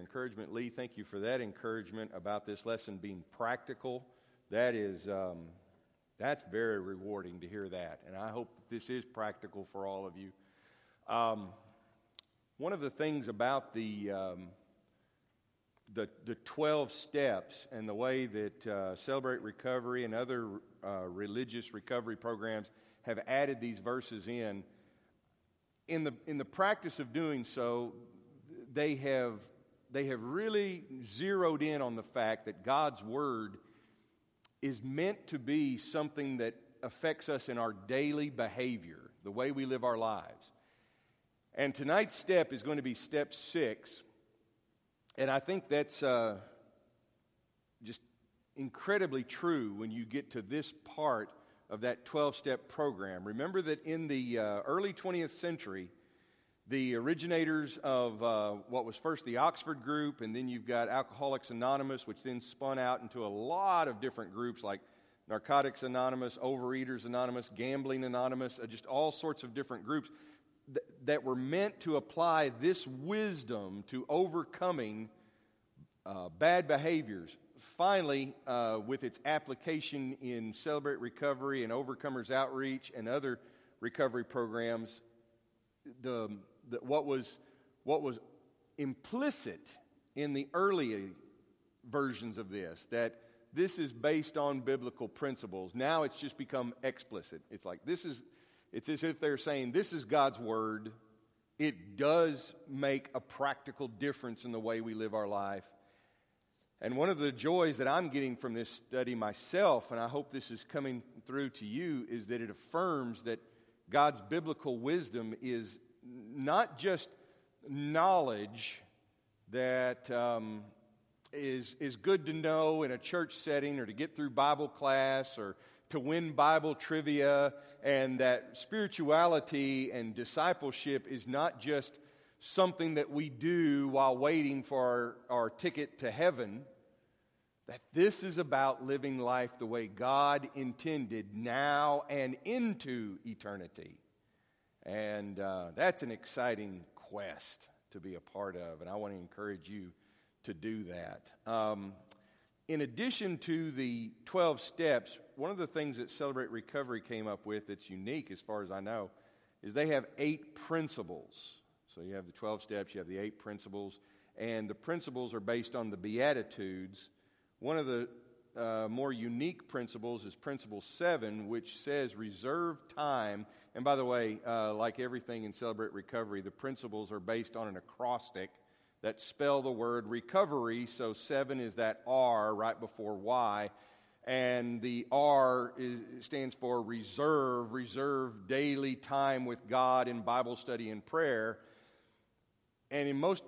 encouragement. Lee, thank you for that encouragement about this lesson being practical. That is, um, that's very rewarding to hear that. And I hope this is practical for all of you. Um, one of the things about the, um, the, the 12 steps and the way that uh, Celebrate Recovery and other uh, religious recovery programs have added these verses in, in the, in the practice of doing so, they have, they have really zeroed in on the fact that God's Word is meant to be something that affects us in our daily behavior, the way we live our lives. And tonight's step is going to be step six. And I think that's uh, just incredibly true when you get to this part of that 12 step program. Remember that in the uh, early 20th century, the originators of uh, what was first the Oxford group, and then you've got Alcoholics Anonymous, which then spun out into a lot of different groups like Narcotics Anonymous, Overeaters Anonymous, Gambling Anonymous, uh, just all sorts of different groups th- that were meant to apply this wisdom to overcoming uh, bad behaviors. Finally, uh, with its application in Celebrate Recovery and Overcomers Outreach and other recovery programs, the that what was, what was implicit in the early versions of this, that this is based on biblical principles. Now it's just become explicit. It's like this is, it's as if they're saying, this is God's word. It does make a practical difference in the way we live our life. And one of the joys that I'm getting from this study myself, and I hope this is coming through to you, is that it affirms that God's biblical wisdom is not just knowledge that um, is is good to know in a church setting or to get through Bible class or to win Bible trivia, and that spirituality and discipleship is not just something that we do while waiting for our, our ticket to heaven. That this is about living life the way God intended now and into eternity. And uh, that's an exciting quest to be a part of, and I want to encourage you to do that. Um, in addition to the 12 steps, one of the things that Celebrate Recovery came up with that's unique, as far as I know, is they have eight principles. So you have the 12 steps, you have the eight principles, and the principles are based on the Beatitudes. One of the uh, more unique principles is principle seven, which says reserve time. And by the way, uh, like everything in Celebrate Recovery, the principles are based on an acrostic that spell the word recovery. So seven is that R right before Y. And the R is, stands for reserve, reserve daily time with God in Bible study and prayer. And in most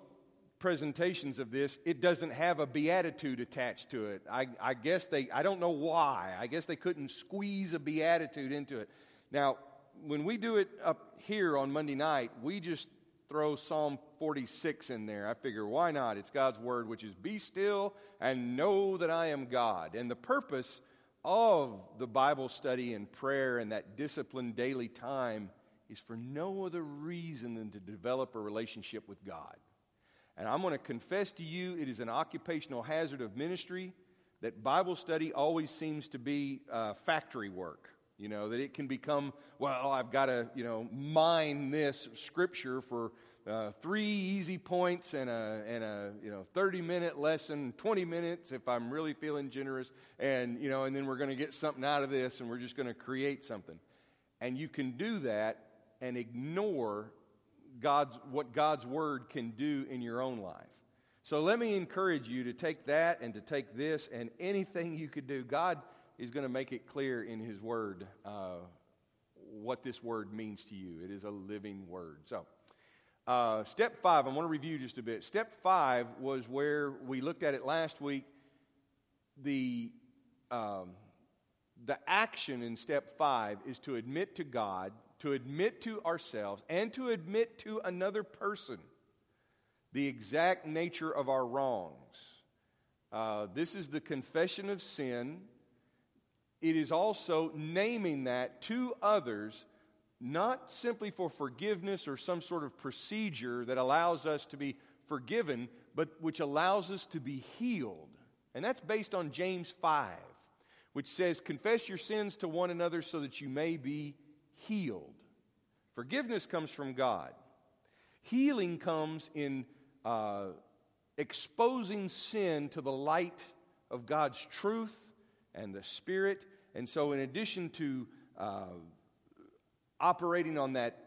presentations of this, it doesn't have a beatitude attached to it. I, I, guess they, I don't know why. I guess they couldn't squeeze a beatitude into it. Now, when we do it up here on Monday night, we just throw Psalm 46 in there. I figure, why not? It's God's word, which is be still and know that I am God. And the purpose of the Bible study and prayer and that disciplined daily time is for no other reason than to develop a relationship with God. And I'm going to confess to you, it is an occupational hazard of ministry that Bible study always seems to be uh, factory work. You know, that it can become, well, I've got to, you know, mine this scripture for uh, three easy points and a, and a, you know, 30 minute lesson, 20 minutes if I'm really feeling generous. And, you know, and then we're going to get something out of this and we're just going to create something. And you can do that and ignore God's, what God's Word can do in your own life. So let me encourage you to take that and to take this and anything you could do. God is going to make it clear in His Word uh, what this Word means to you. It is a living Word. So, uh, step five, I want to review just a bit. Step five was where we looked at it last week. The, um, the action in step five is to admit to God to admit to ourselves and to admit to another person the exact nature of our wrongs. Uh, this is the confession of sin. It is also naming that to others, not simply for forgiveness or some sort of procedure that allows us to be forgiven, but which allows us to be healed. And that's based on James 5, which says, Confess your sins to one another so that you may be healed. Forgiveness comes from God. Healing comes in uh, exposing sin to the light of God's truth and the Spirit. And so, in addition to uh, operating on that,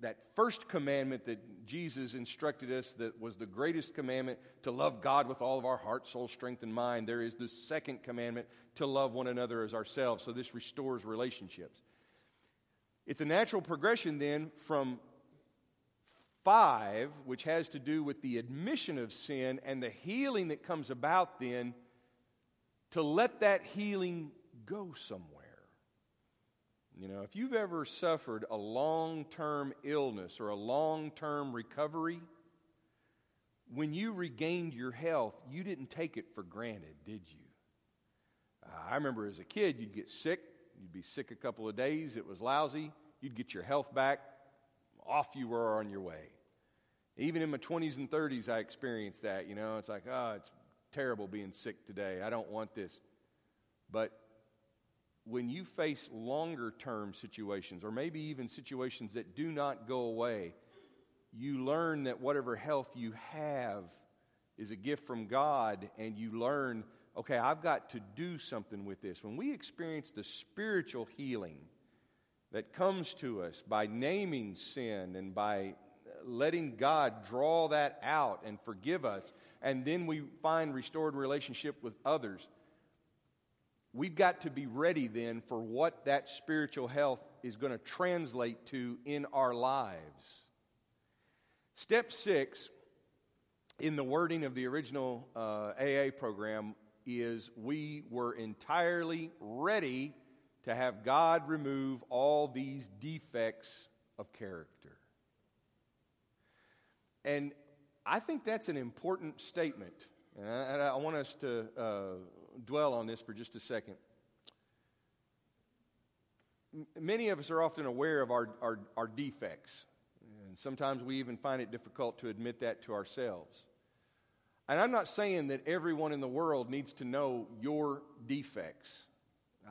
that first commandment that Jesus instructed us, that was the greatest commandment to love God with all of our heart, soul, strength, and mind, there is the second commandment to love one another as ourselves. So, this restores relationships. It's a natural progression then from five, which has to do with the admission of sin and the healing that comes about then, to let that healing go somewhere. You know, if you've ever suffered a long term illness or a long term recovery, when you regained your health, you didn't take it for granted, did you? Uh, I remember as a kid, you'd get sick, You'd be sick a couple of days, it was lousy. You'd get your health back, off you were on your way. Even in my 20s and 30s, I experienced that. You know, it's like, oh, it's terrible being sick today. I don't want this. But when you face longer term situations, or maybe even situations that do not go away, you learn that whatever health you have is a gift from God, and you learn okay, I've got to do something with this. When we experience the spiritual healing that comes to us by naming sin and by letting God draw that out and forgive us, and then we find restored relationship with others, we've got to be ready then for what that spiritual health is going to translate to in our lives. Step six in the wording of the original uh, AA program is we were entirely ready to have God remove all these defects of character. And I think that's an important statement. And I, I want us to uh, dwell on this for just a second. Many of us are often aware of our, our, our defects. And sometimes we even find it difficult to admit that to ourselves. And I'm not saying that everyone in the world needs to know your defects.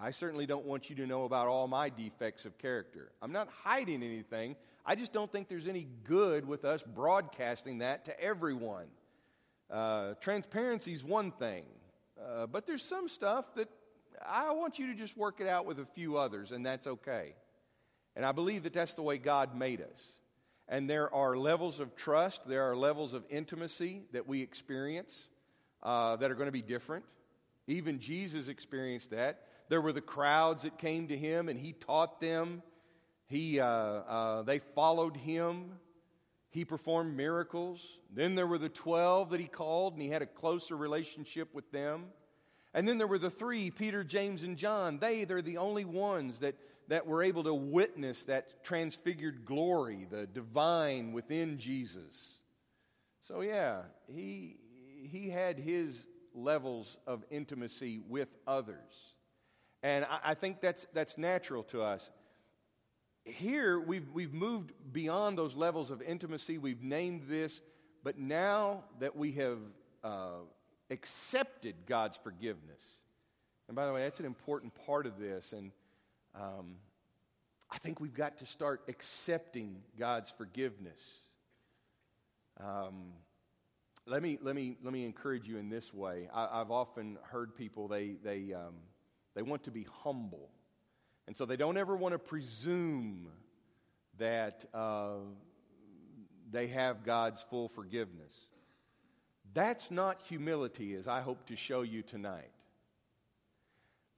I certainly don't want you to know about all my defects of character. I'm not hiding anything. I just don't think there's any good with us broadcasting that to everyone. Uh, transparency is one thing, uh, but there's some stuff that I want you to just work it out with a few others, and that's okay. And I believe that that's the way God made us. And there are levels of trust, there are levels of intimacy that we experience uh, that are going to be different. Even Jesus experienced that. There were the crowds that came to him and he taught them. He, uh, uh, they followed him. He performed miracles. Then there were the 12 that he called and he had a closer relationship with them. And then there were the three Peter, James, and John. They, they're the only ones that that were able to witness that transfigured glory, the divine within Jesus. So, yeah, he, he had his levels of intimacy with others. And I, I think that's, that's natural to us. Here, we've, we've moved beyond those levels of intimacy. We've named this, but now that we have uh, accepted God's forgiveness, and by the way, that's an important part of this. And um, I think we've got to start accepting God's forgiveness. Um, let me let me let me encourage you in this way. I, have often heard people they they um, they want to be humble, and so they don't ever want to presume that uh, they have God's full forgiveness. That's not humility, as I hope to show you tonight.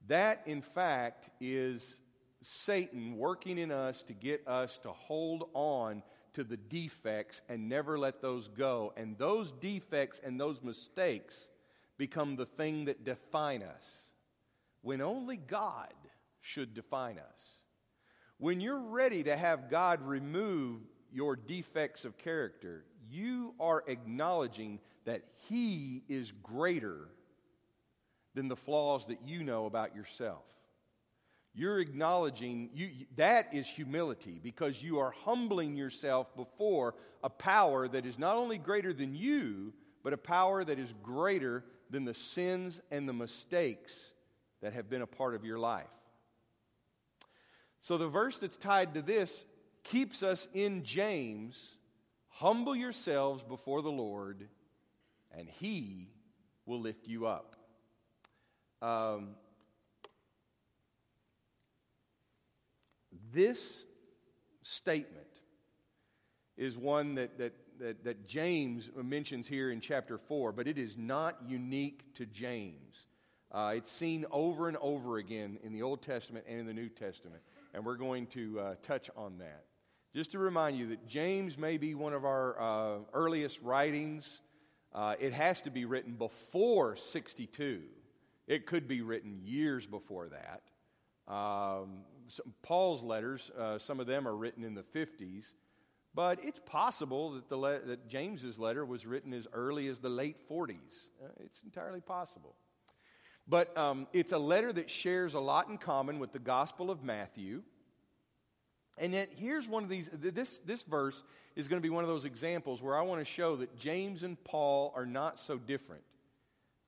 That, in fact, is Satan working in us to get us to hold on to the defects and never let those go. And those defects and those mistakes become the thing that define us when only God should define us. When you're ready to have God remove your defects of character, you are acknowledging that He is greater than the flaws that you know about yourself. You're acknowledging you, that is humility because you are humbling yourself before a power that is not only greater than you, but a power that is greater than the sins and the mistakes that have been a part of your life. So the verse that's tied to this keeps us in James humble yourselves before the Lord, and he will lift you up. Um, this statement is one that, that, that, that, James mentions here in chapter 4, but it is not unique to James. Uh, it's seen over and over again in the Old Testament and in the New Testament, and we're going to uh, touch on that. Just to remind you that James may be one of our uh, earliest writings. Uh, it has to be written before 62. It could be written years before that. Um, some, Paul's letters, uh, some of them are written in the 50s, but it's possible that, the le- that James's letter was written as early as the late 40s. Uh, it's entirely possible. But um, it's a letter that shares a lot in common with the Gospel of Matthew. And yet, here's one of these this, this verse is going to be one of those examples where I want to show that James and Paul are not so different.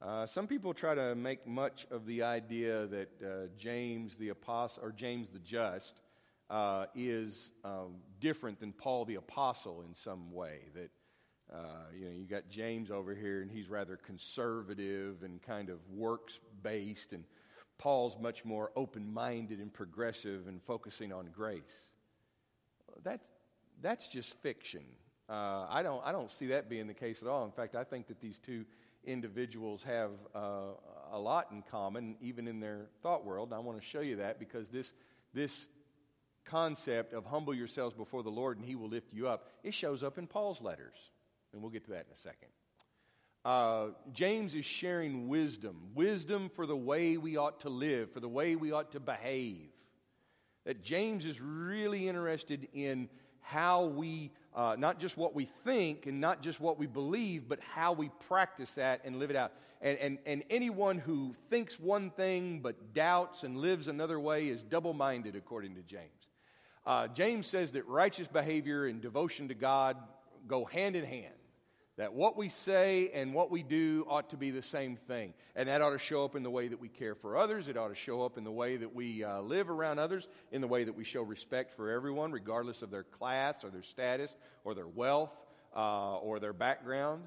Uh, some people try to make much of the idea that uh, James the apostle or James the just uh, is um, different than Paul the apostle in some way. That uh, you know you got James over here and he's rather conservative and kind of works based, and Paul's much more open minded and progressive and focusing on grace. That's that's just fiction. Uh, I don't I don't see that being the case at all. In fact, I think that these two individuals have uh, a lot in common, even in their thought world. And I want to show you that because this, this concept of humble yourselves before the Lord and he will lift you up, it shows up in Paul's letters. And we'll get to that in a second. Uh, James is sharing wisdom wisdom for the way we ought to live, for the way we ought to behave. That James is really interested in how we uh, not just what we think and not just what we believe, but how we practice that and live it out. And, and, and anyone who thinks one thing but doubts and lives another way is double minded, according to James. Uh, James says that righteous behavior and devotion to God go hand in hand that what we say and what we do ought to be the same thing. And that ought to show up in the way that we care for others. It ought to show up in the way that we uh, live around others, in the way that we show respect for everyone, regardless of their class or their status or their wealth uh, or their background.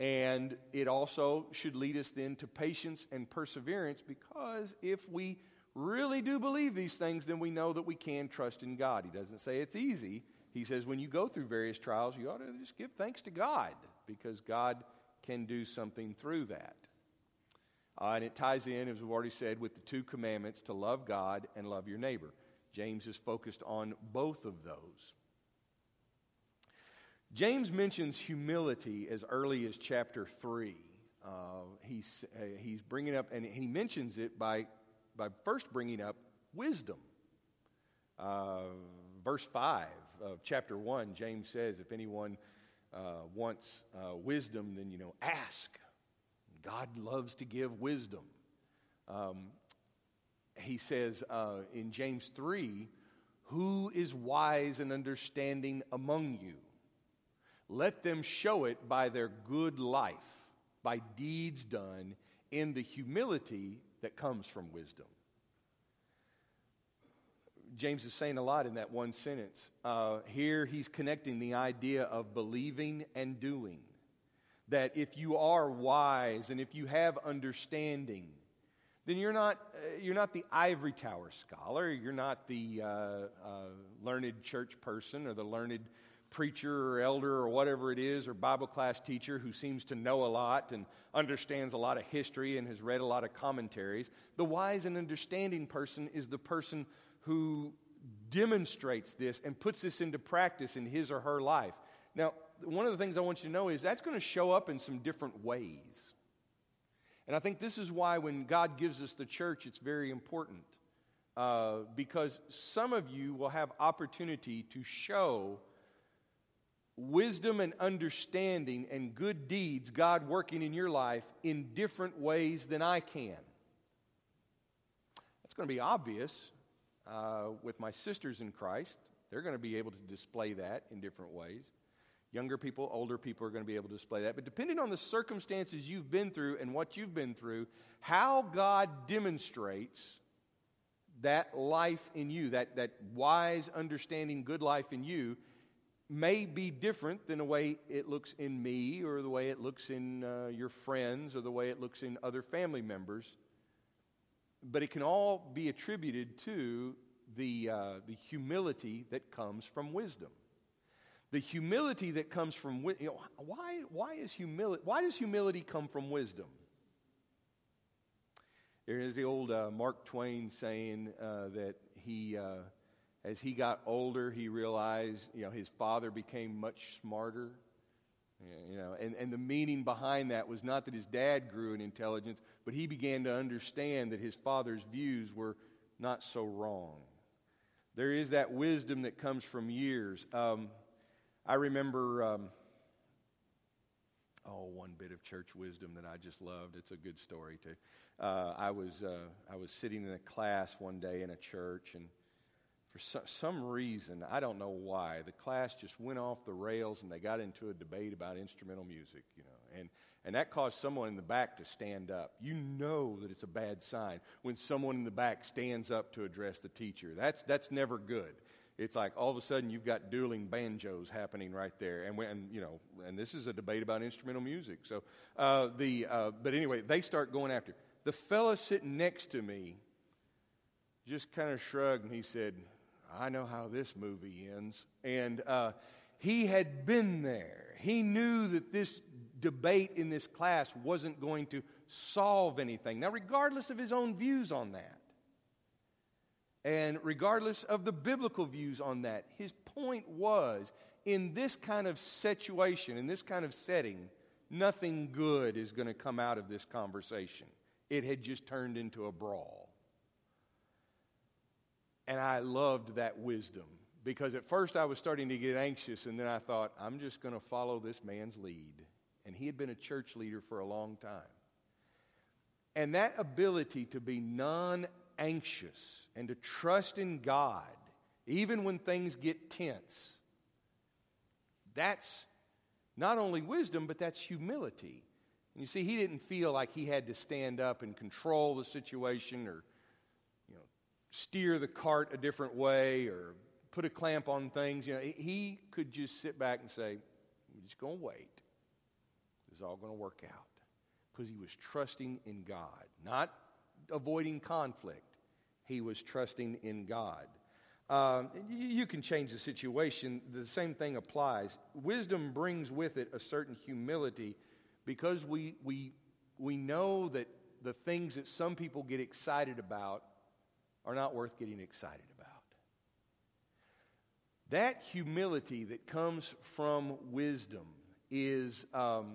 And it also should lead us then to patience and perseverance because if we really do believe these things, then we know that we can trust in God. He doesn't say it's easy. He says when you go through various trials, you ought to just give thanks to God because God can do something through that. Uh, and it ties in, as we've already said, with the two commandments to love God and love your neighbor. James is focused on both of those. James mentions humility as early as chapter 3. Uh, he's, uh, he's bringing up, and he mentions it by, by first bringing up wisdom. Uh, verse 5 of chapter 1, James says, If anyone uh, wants uh, wisdom, then, you know, ask. God loves to give wisdom. Um, he says uh, in James 3 Who is wise and understanding among you? Let them show it by their good life, by deeds done in the humility that comes from wisdom. James is saying a lot in that one sentence. Uh, here he's connecting the idea of believing and doing. That if you are wise and if you have understanding, then you're not, uh, you're not the ivory tower scholar. You're not the uh, uh, learned church person or the learned preacher or elder or whatever it is, or Bible class teacher who seems to know a lot and understands a lot of history and has read a lot of commentaries. The wise and understanding person is the person who demonstrates this and puts this into practice in his or her life. Now, one of the things I want you to know is that's going to show up in some different ways. And I think this is why when God gives us the church, it's very important. Uh, because some of you will have opportunity to show wisdom and understanding and good deeds, God working in your life in different ways than I can. That's going to be obvious uh, with my sisters in Christ. They're going to be able to display that in different ways. Younger people, older people are going to be able to display that. But depending on the circumstances you've been through and what you've been through, how God demonstrates that life in you, that, that wise, understanding, good life in you, may be different than the way it looks in me or the way it looks in uh, your friends or the way it looks in other family members. But it can all be attributed to the, uh, the humility that comes from wisdom. The humility that comes from you know, why, why is humility why does humility come from wisdom? There is the old uh, Mark Twain saying uh, that he, uh, as he got older, he realized you know his father became much smarter. You know, and, and the meaning behind that was not that his dad grew in intelligence, but he began to understand that his father's views were not so wrong. There is that wisdom that comes from years. Um, I remember, um, oh, one bit of church wisdom that I just loved. It's a good story, too. Uh, I, was, uh, I was sitting in a class one day in a church, and for so, some reason, I don't know why, the class just went off the rails and they got into a debate about instrumental music, you know. And, and that caused someone in the back to stand up. You know that it's a bad sign when someone in the back stands up to address the teacher. That's, that's never good. It's like all of a sudden you've got dueling banjos happening right there, and, when, you know, and this is a debate about instrumental music. So uh, the, uh, but anyway, they start going after. The fella sitting next to me just kind of shrugged and he said, I know how this movie ends. And uh, he had been there. He knew that this debate in this class wasn't going to solve anything. Now, regardless of his own views on that, and regardless of the biblical views on that, his point was in this kind of situation, in this kind of setting, nothing good is going to come out of this conversation. It had just turned into a brawl. And I loved that wisdom because at first I was starting to get anxious, and then I thought, I'm just going to follow this man's lead. And he had been a church leader for a long time. And that ability to be non anxious and to trust in God, even when things get tense, that's not only wisdom, but that's humility. And you see, he didn't feel like he had to stand up and control the situation or steer the cart a different way or put a clamp on things. You know, he could just sit back and say, We're just going to wait. This is all going to work out. Because he was trusting in God, not avoiding conflict. He was trusting in God. Um, you can change the situation. The same thing applies. Wisdom brings with it a certain humility because we, we, we know that the things that some people get excited about are not worth getting excited about. That humility that comes from wisdom is, um,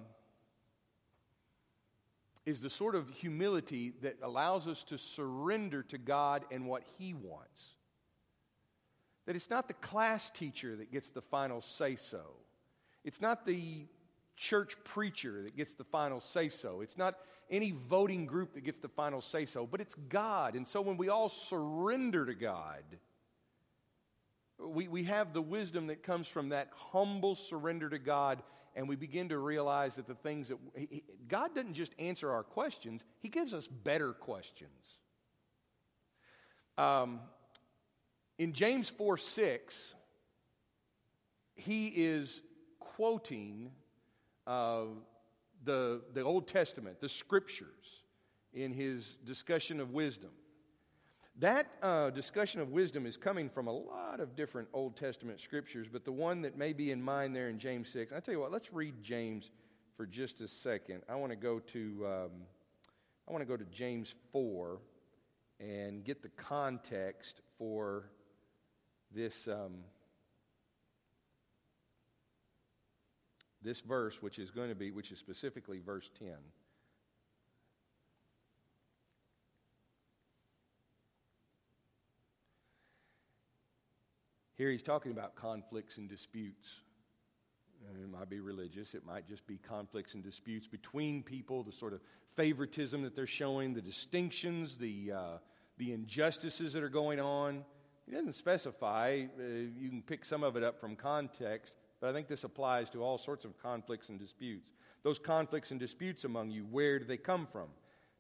is the sort of humility that allows us to surrender to God and what He wants. That it's not the class teacher that gets the final say so. It's not the church preacher that gets the final say so. It's not any voting group that gets the final say so, but it's God. And so when we all surrender to God, we, we have the wisdom that comes from that humble surrender to God, and we begin to realize that the things that he, God doesn't just answer our questions, He gives us better questions. Um, in James 4 6, he is quoting uh, the, the Old Testament, the scriptures, in his discussion of wisdom. That uh, discussion of wisdom is coming from a lot of different Old Testament scriptures, but the one that may be in mind there in James 6, I tell you what, let's read James for just a second. I want to go to, um, I want to go to James 4 and get the context for this. Um, this verse, which is going to be, which is specifically verse 10. Here he's talking about conflicts and disputes. And it might be religious, it might just be conflicts and disputes between people, the sort of favoritism that they're showing, the distinctions, the, uh, the injustices that are going on. He doesn't specify, uh, you can pick some of it up from context, but I think this applies to all sorts of conflicts and disputes. Those conflicts and disputes among you, where do they come from?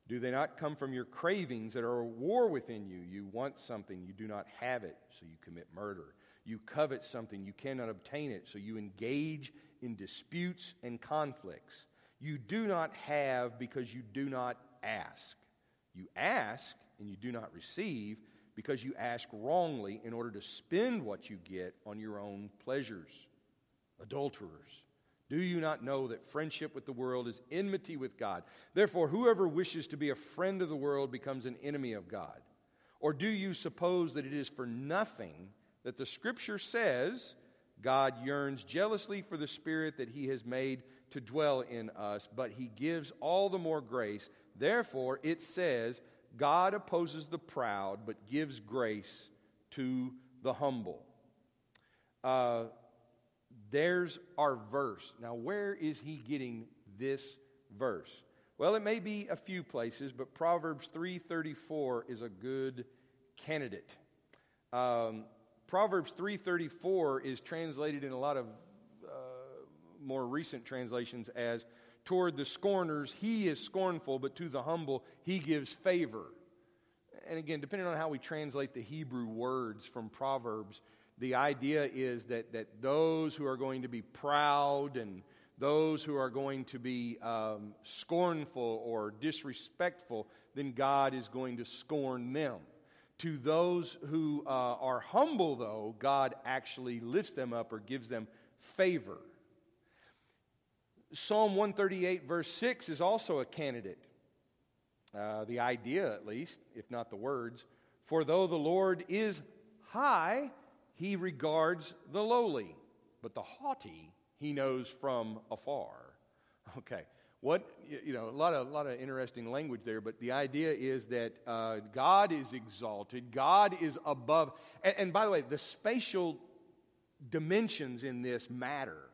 Do they not come from your cravings that are at war within you? You want something, you do not have it, so you commit murder. You covet something, you cannot obtain it, so you engage in disputes and conflicts. You do not have because you do not ask. You ask and you do not receive because you ask wrongly in order to spend what you get on your own pleasures. Adulterers. Do you not know that friendship with the world is enmity with God? Therefore, whoever wishes to be a friend of the world becomes an enemy of God. Or do you suppose that it is for nothing that the scripture says God yearns jealously for the spirit that he has made to dwell in us, but he gives all the more grace? Therefore, it says, God opposes the proud, but gives grace to the humble. Uh, there's our verse. Now, where is he getting this verse? Well, it may be a few places, but Proverbs 3:34 is a good candidate. Um, Proverbs 3:34 is translated in a lot of uh, more recent translations as toward the scorners he is scornful, but to the humble he gives favor. And again, depending on how we translate the Hebrew words from Proverbs, the idea is that, that those who are going to be proud and those who are going to be um, scornful or disrespectful, then God is going to scorn them. To those who uh, are humble, though, God actually lifts them up or gives them favor. Psalm 138, verse 6, is also a candidate. Uh, the idea, at least, if not the words. For though the Lord is high, he regards the lowly, but the haughty he knows from afar. Okay. What, you know, a lot of, a lot of interesting language there, but the idea is that uh, God is exalted, God is above. And, and by the way, the spatial dimensions in this matter.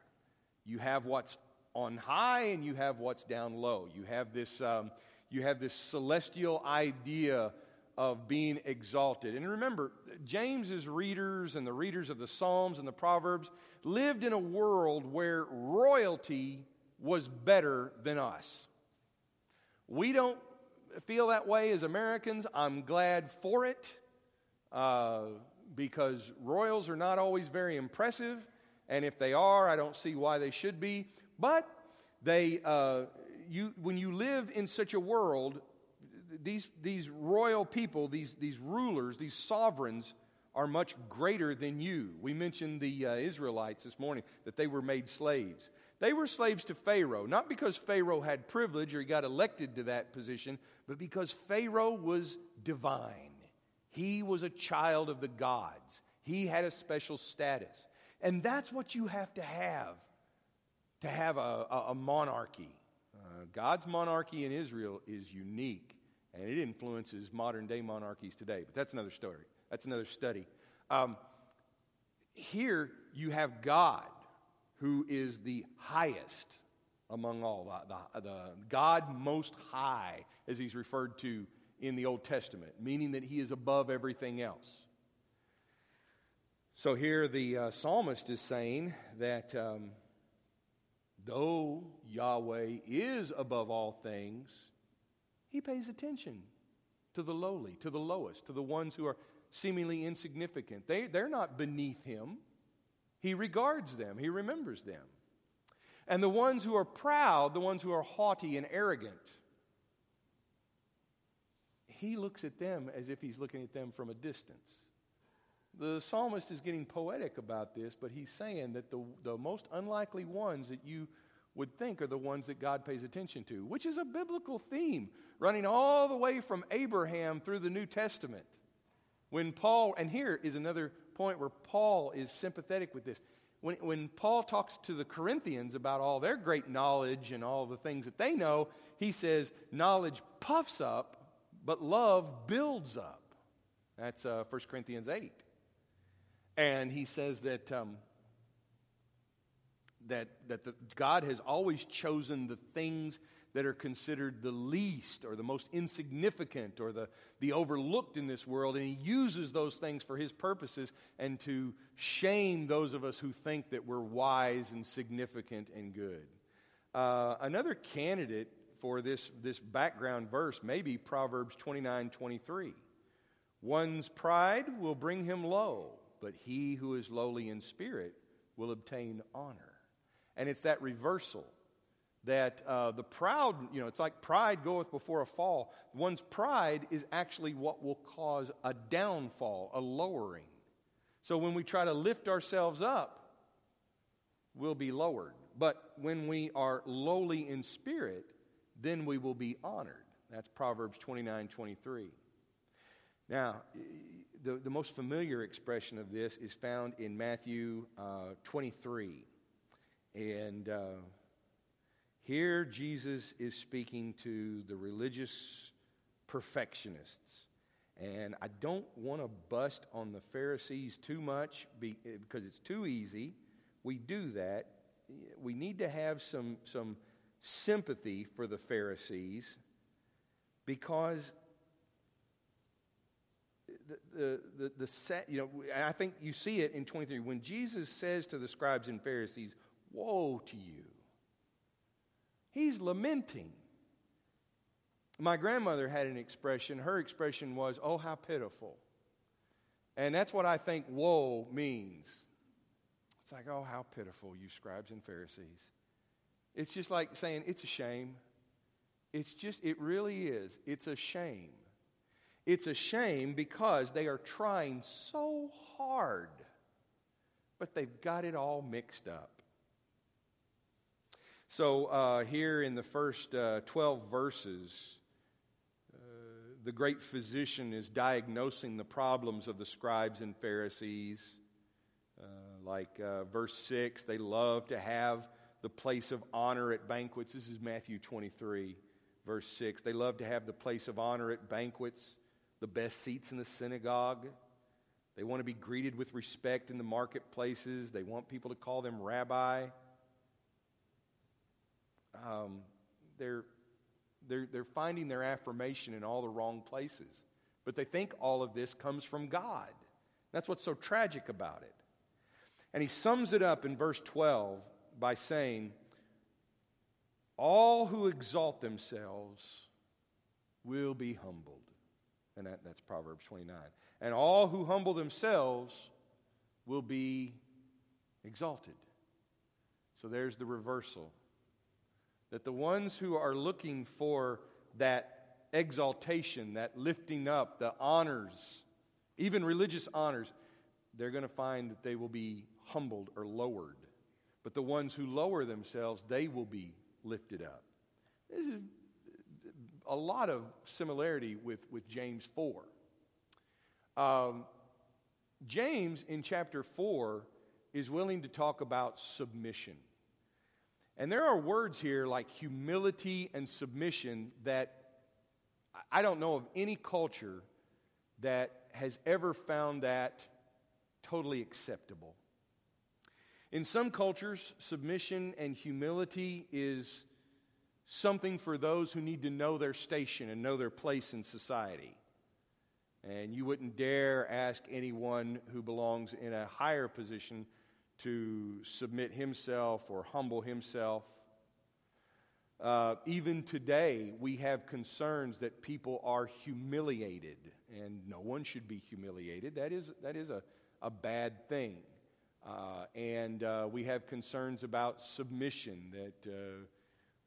You have what's on high and you have what's down low. You have this, um, you have this celestial idea of being exalted. And remember, James's readers and the readers of the Psalms and the Proverbs lived in a world where royalty was better than us. We don't feel that way as Americans. I'm glad for it uh, because royals are not always very impressive. And if they are, I don't see why they should be. But they, uh, you, when you live in such a world, these, these royal people, these, these rulers, these sovereigns, are much greater than you. We mentioned the uh, Israelites this morning, that they were made slaves. They were slaves to Pharaoh, not because Pharaoh had privilege or he got elected to that position, but because Pharaoh was divine. He was a child of the gods, he had a special status. And that's what you have to have to have a, a, a monarchy. Uh, God's monarchy in Israel is unique and it influences modern day monarchies today. But that's another story. That's another study. Um, here you have God, who is the highest among all, the, the, God most high, as he's referred to in the Old Testament, meaning that he is above everything else. So here the uh, psalmist is saying that um, though Yahweh is above all things, he pays attention to the lowly, to the lowest, to the ones who are seemingly insignificant. They, they're not beneath him. He regards them, he remembers them. And the ones who are proud, the ones who are haughty and arrogant, he looks at them as if he's looking at them from a distance. The psalmist is getting poetic about this, but he's saying that the, the most unlikely ones that you would think are the ones that God pays attention to, which is a biblical theme running all the way from Abraham through the New Testament. When Paul, and here is another point where Paul is sympathetic with this. When, when Paul talks to the Corinthians about all their great knowledge and all the things that they know, he says, Knowledge puffs up, but love builds up. That's uh, 1 Corinthians 8. And he says that um, that, that the, God has always chosen the things that are considered the least or the most insignificant or the, the overlooked in this world, and he uses those things for his purposes and to shame those of us who think that we're wise and significant and good. Uh, another candidate for this, this background verse may be Proverbs 29 23. One's pride will bring him low, but he who is lowly in spirit will obtain honor. And it's that reversal that uh, the proud, you know, it's like pride goeth before a fall. One's pride is actually what will cause a downfall, a lowering. So when we try to lift ourselves up, we'll be lowered. But when we are lowly in spirit, then we will be honored. That's Proverbs 29 23. Now, the, the most familiar expression of this is found in Matthew uh, 23. And uh, here Jesus is speaking to the religious perfectionists. And I don't want to bust on the Pharisees too much because it's too easy. We do that. We need to have some, some sympathy for the Pharisees because the, the, the, the set, you know, I think you see it in 23. When Jesus says to the scribes and Pharisees, Woe to you He's lamenting. My grandmother had an expression. Her expression was, Oh, how pitiful. And that's what I think woe means. It's like, Oh, how pitiful, you scribes and Pharisees. It's just like saying, It's a shame. It's just, it really is. It's a shame. It's a shame because they are trying so hard, but they've got it all mixed up. So, uh, here in the first uh, 12 verses, uh, the great physician is diagnosing the problems of the scribes and Pharisees. Uh, like uh, verse 6, they love to have the place of honor at banquets. This is Matthew 23, verse 6. They love to have the place of honor at banquets, the best seats in the synagogue. They want to be greeted with respect in the marketplaces. They want people to call them rabbi um, they're, they're, they're finding their affirmation in all the wrong places. But they think all of this comes from God. That's what's so tragic about it. And he sums it up in verse 12 by saying, All who exalt themselves will be humbled. And that, that's Proverbs 29. And all who humble themselves will be exalted. So there's the reversal that the ones who are looking for that exaltation, that lifting up, the honors, even religious honors, they're going to find that they will be humbled or lowered. But the ones who lower themselves, they will be lifted up. This is a lot of similarity with, with James 4. Um, James in chapter 4 is willing to talk about submission. And there are words here like humility and submission that I don't know of any culture that has ever found that totally acceptable. In some cultures, submission and humility is something for those who need to know their station and know their place in society. And you wouldn't dare ask anyone who belongs in a higher position to submit himself or humble himself. Uh, even today, we have concerns that people are humiliated, and no one should be humiliated. That is, that is a, a bad thing. Uh, and uh, we have concerns about submission, that uh,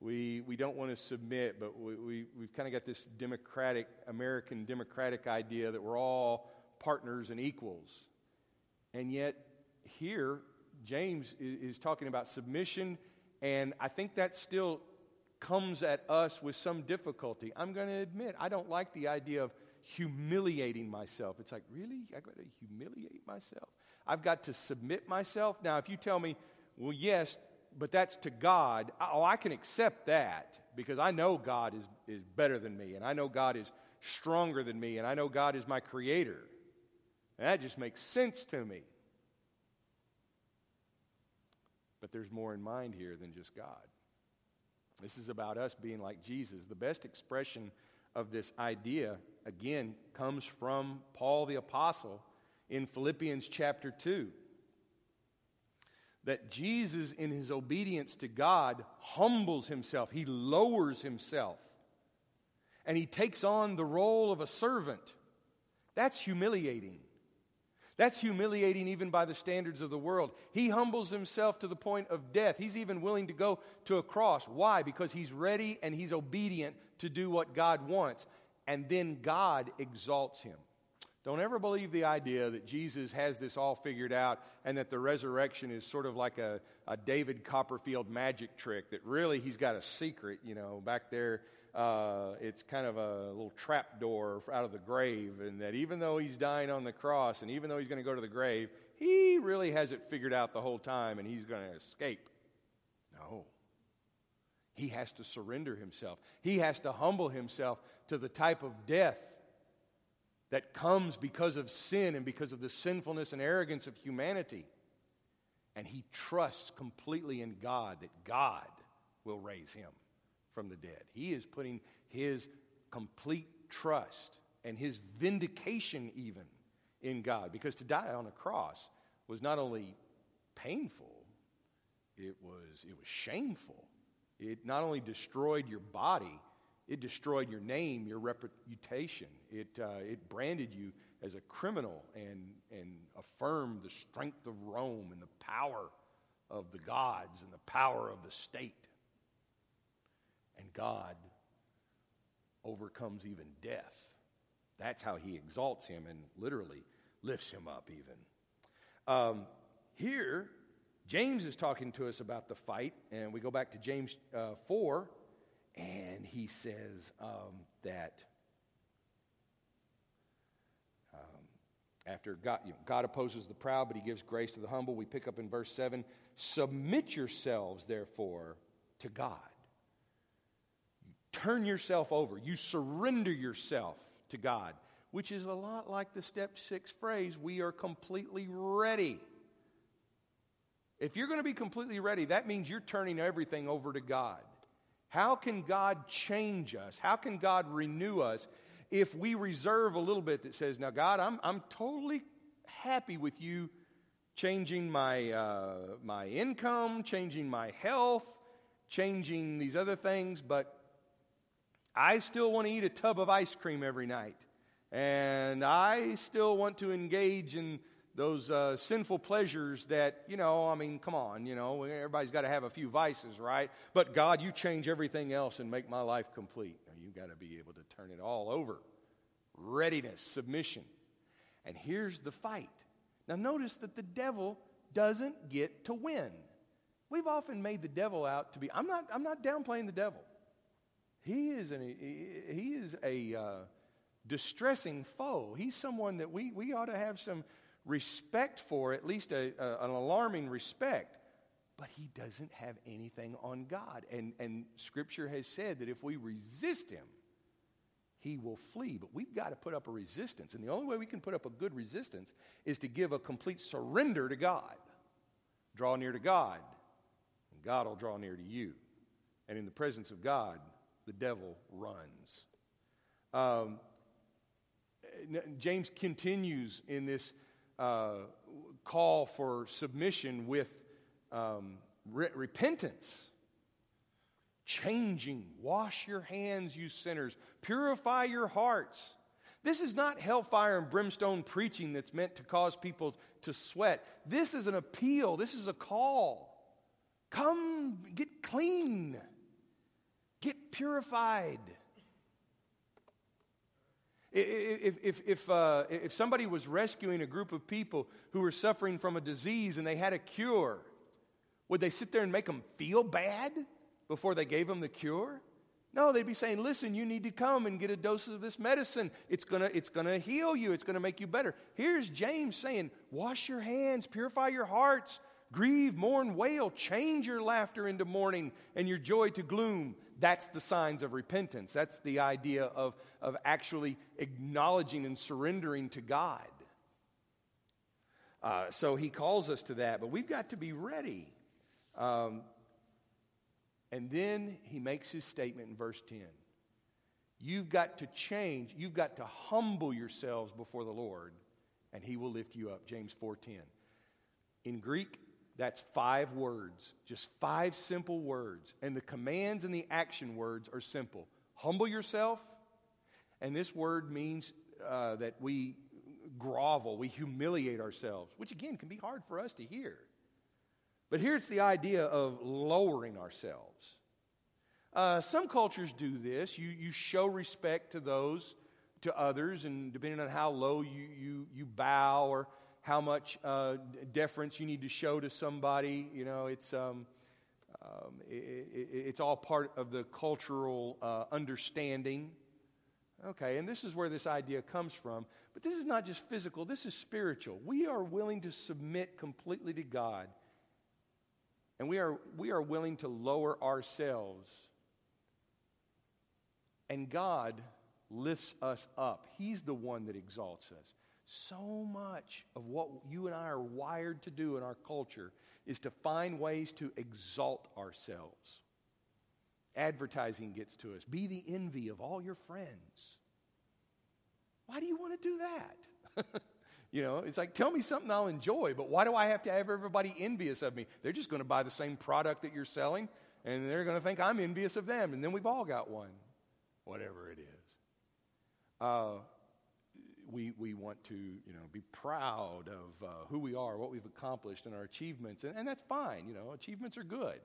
we, we don't want to submit, but we, we, we've kind of got this democratic, American democratic idea that we're all partners and equals. And yet, here, James is talking about submission, and I think that still comes at us with some difficulty. I'm going to admit, I don't like the idea of humiliating myself. It's like, really? I've got to humiliate myself? I've got to submit myself? Now, if you tell me, well, yes, but that's to God, oh, I can accept that because I know God is, is better than me, and I know God is stronger than me, and I know God is my creator. And that just makes sense to me. But there's more in mind here than just God. This is about us being like Jesus. The best expression of this idea, again, comes from Paul the Apostle in Philippians chapter 2. That Jesus, in his obedience to God, humbles himself, he lowers himself, and he takes on the role of a servant. That's humiliating. That's humiliating even by the standards of the world. He humbles himself to the point of death. He's even willing to go to a cross. Why? Because he's ready and he's obedient to do what God wants. And then God exalts him. Don't ever believe the idea that Jesus has this all figured out and that the resurrection is sort of like a, a David Copperfield magic trick, that really he's got a secret, you know, back there uh, it's kind of a little trap door out of the grave, and that even though he's dying on the cross and even though he's going to go to the grave, he really has it figured out the whole time and he's going to escape. No. He has to surrender himself, he has to humble himself to the type of death that comes because of sin and because of the sinfulness and arrogance of humanity. And he trusts completely in God that God will raise him from the dead. He is putting his complete trust and his vindication, even in God. Because to die on a cross was not only painful, it was, it was shameful. It not only destroyed your body, it destroyed your name, your reputation. It, uh, it branded you as a criminal and, and affirmed the strength of Rome and the power of the gods and the power of the state. And God overcomes even death. That's how he exalts him and literally lifts him up, even. Um, here, James is talking to us about the fight, and we go back to James uh, 4, and he says um, that um, after God, you know, God opposes the proud, but he gives grace to the humble, we pick up in verse 7 Submit yourselves, therefore, to God turn yourself over, you surrender yourself to God, which is a lot like the step six phrase we are completely ready. If you're going to be completely ready, that means you're turning everything over to God. How can God change us? How can God renew us if we reserve a little bit that says, Now, God, I'm, I'm totally happy with you changing my, uh, my income, changing my health, changing these other things, but I still want to eat a tub of ice cream every night. And I still want to engage in those uh, sinful pleasures that, you know, I mean, come on, you know, everybody's got to have a few vices, right? But God, you change everything else and make my life complete. Now, you've got to be able to turn it all over. Readiness, submission. And here's the fight. Now, notice that the devil doesn't get to win. We've often made the devil out to be, I'm not, I'm not downplaying the devil. He is, an, he is a uh, distressing foe. He's someone that we, we ought to have some respect for, at least a, a, an alarming respect. But he doesn't have anything on God. And, and Scripture has said that if we resist him, he will flee. But we've got to put up a resistance. And the only way we can put up a good resistance is to give a complete surrender to God. Draw near to God, and God will draw near to you. And in the presence of God, the devil runs. Um, James continues in this uh, call for submission with um, re- repentance. Changing, wash your hands, you sinners, purify your hearts. This is not hellfire and brimstone preaching that's meant to cause people to sweat. This is an appeal, this is a call. Come get clean. Get purified. If, if, if, uh, if somebody was rescuing a group of people who were suffering from a disease and they had a cure, would they sit there and make them feel bad before they gave them the cure? No, they'd be saying, listen, you need to come and get a dose of this medicine. It's going to it's gonna heal you, it's going to make you better. Here's James saying, wash your hands, purify your hearts, grieve, mourn, wail, change your laughter into mourning and your joy to gloom. That's the signs of repentance. That's the idea of, of actually acknowledging and surrendering to God. Uh, so he calls us to that, but we've got to be ready. Um, And then he makes his statement in verse 10. You've got to change. You've got to humble yourselves before the Lord, and he will lift you up. James 4:10. In Greek, that's five words, just five simple words. And the commands and the action words are simple. Humble yourself, and this word means uh, that we grovel, we humiliate ourselves, which again can be hard for us to hear. But here's the idea of lowering ourselves. Uh, some cultures do this. You, you show respect to those, to others, and depending on how low you, you, you bow or how much uh, deference you need to show to somebody, you know, it's, um, um, it, it, it's all part of the cultural uh, understanding. Okay, and this is where this idea comes from. But this is not just physical, this is spiritual. We are willing to submit completely to God. And we are, we are willing to lower ourselves. And God lifts us up. He's the one that exalts us. So much of what you and I are wired to do in our culture is to find ways to exalt ourselves. Advertising gets to us. Be the envy of all your friends. Why do you want to do that? you know, it's like, tell me something I'll enjoy, but why do I have to have everybody envious of me? They're just going to buy the same product that you're selling, and they're going to think I'm envious of them, and then we've all got one, whatever it is. Uh, we, we want to you know, be proud of uh, who we are, what we've accomplished, and our achievements. And, and that's fine. You know, achievements are good.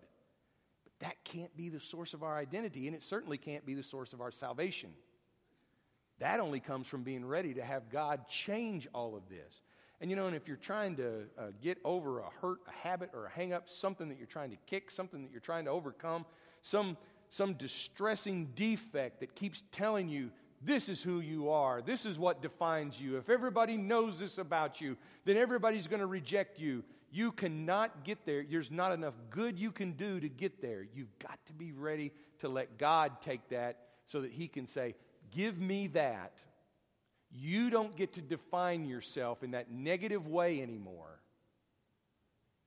But that can't be the source of our identity, and it certainly can't be the source of our salvation. That only comes from being ready to have God change all of this. And you know, and if you're trying to uh, get over a hurt, a habit, or a hang up, something that you're trying to kick, something that you're trying to overcome, some, some distressing defect that keeps telling you this is who you are. This is what defines you. If everybody knows this about you, then everybody's going to reject you. You cannot get there. There's not enough good you can do to get there. You've got to be ready to let God take that so that He can say, Give me that. You don't get to define yourself in that negative way anymore.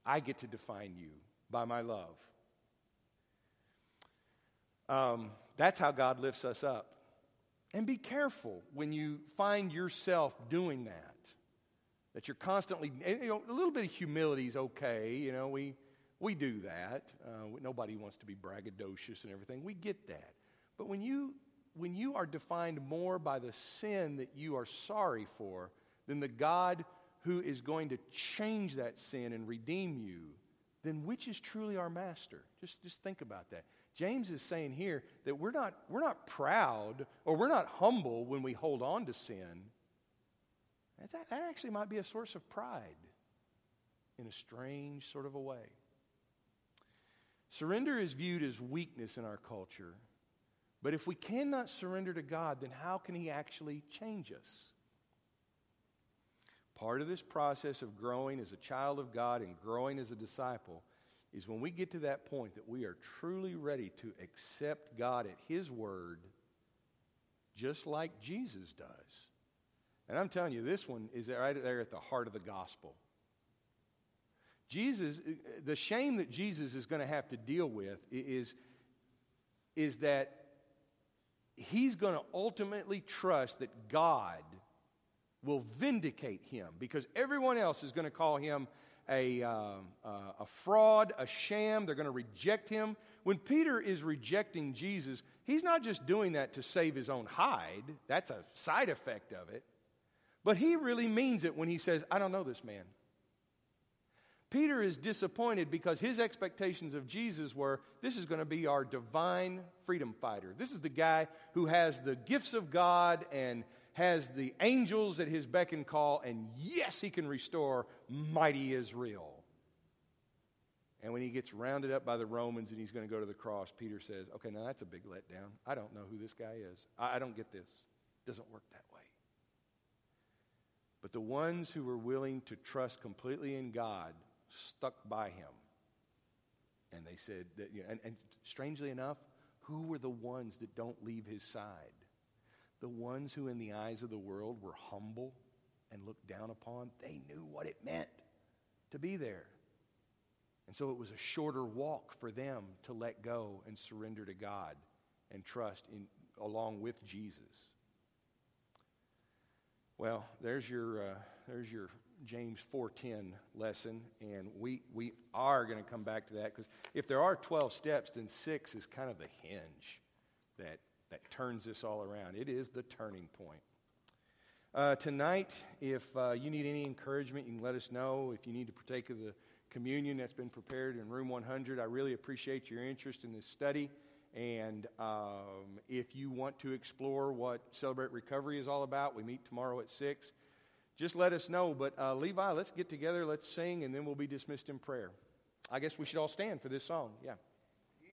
I get to define you by my love. Um, that's how God lifts us up. And be careful when you find yourself doing that. That you're constantly, you know, a little bit of humility is okay. You know, we, we do that. Uh, nobody wants to be braggadocious and everything. We get that. But when you, when you are defined more by the sin that you are sorry for than the God who is going to change that sin and redeem you, then which is truly our master? Just, just think about that. James is saying here that we're not, we're not proud or we're not humble when we hold on to sin. That, that actually might be a source of pride in a strange sort of a way. Surrender is viewed as weakness in our culture. But if we cannot surrender to God, then how can He actually change us? Part of this process of growing as a child of God and growing as a disciple is when we get to that point that we are truly ready to accept God at His word, just like Jesus does. And I'm telling you, this one is right there at the heart of the gospel. Jesus, the shame that Jesus is going to have to deal with is, is that he's going to ultimately trust that God will vindicate him because everyone else is going to call him a, uh, a fraud, a sham. They're going to reject him. When Peter is rejecting Jesus, he's not just doing that to save his own hide, that's a side effect of it. But he really means it when he says, I don't know this man. Peter is disappointed because his expectations of Jesus were this is going to be our divine freedom fighter. This is the guy who has the gifts of God and has the angels at his beck and call, and yes, he can restore mighty Israel. And when he gets rounded up by the Romans and he's going to go to the cross, Peter says, Okay, now that's a big letdown. I don't know who this guy is. I, I don't get this. It doesn't work that way. But the ones who were willing to trust completely in God stuck by him. And they said that, you know, and, and strangely enough, who were the ones that don't leave his side? The ones who, in the eyes of the world, were humble and looked down upon, they knew what it meant to be there. And so it was a shorter walk for them to let go and surrender to God and trust in, along with Jesus. Well, there's your, uh, there's your James 4:10 lesson, and we, we are going to come back to that because if there are 12 steps, then six is kind of the hinge that, that turns this all around. It is the turning point. Uh, tonight, if uh, you need any encouragement, you can let us know. If you need to partake of the communion that's been prepared in room 100, I really appreciate your interest in this study. And um, if you want to explore what Celebrate Recovery is all about, we meet tomorrow at 6. Just let us know. But uh, Levi, let's get together, let's sing, and then we'll be dismissed in prayer. I guess we should all stand for this song. Yeah.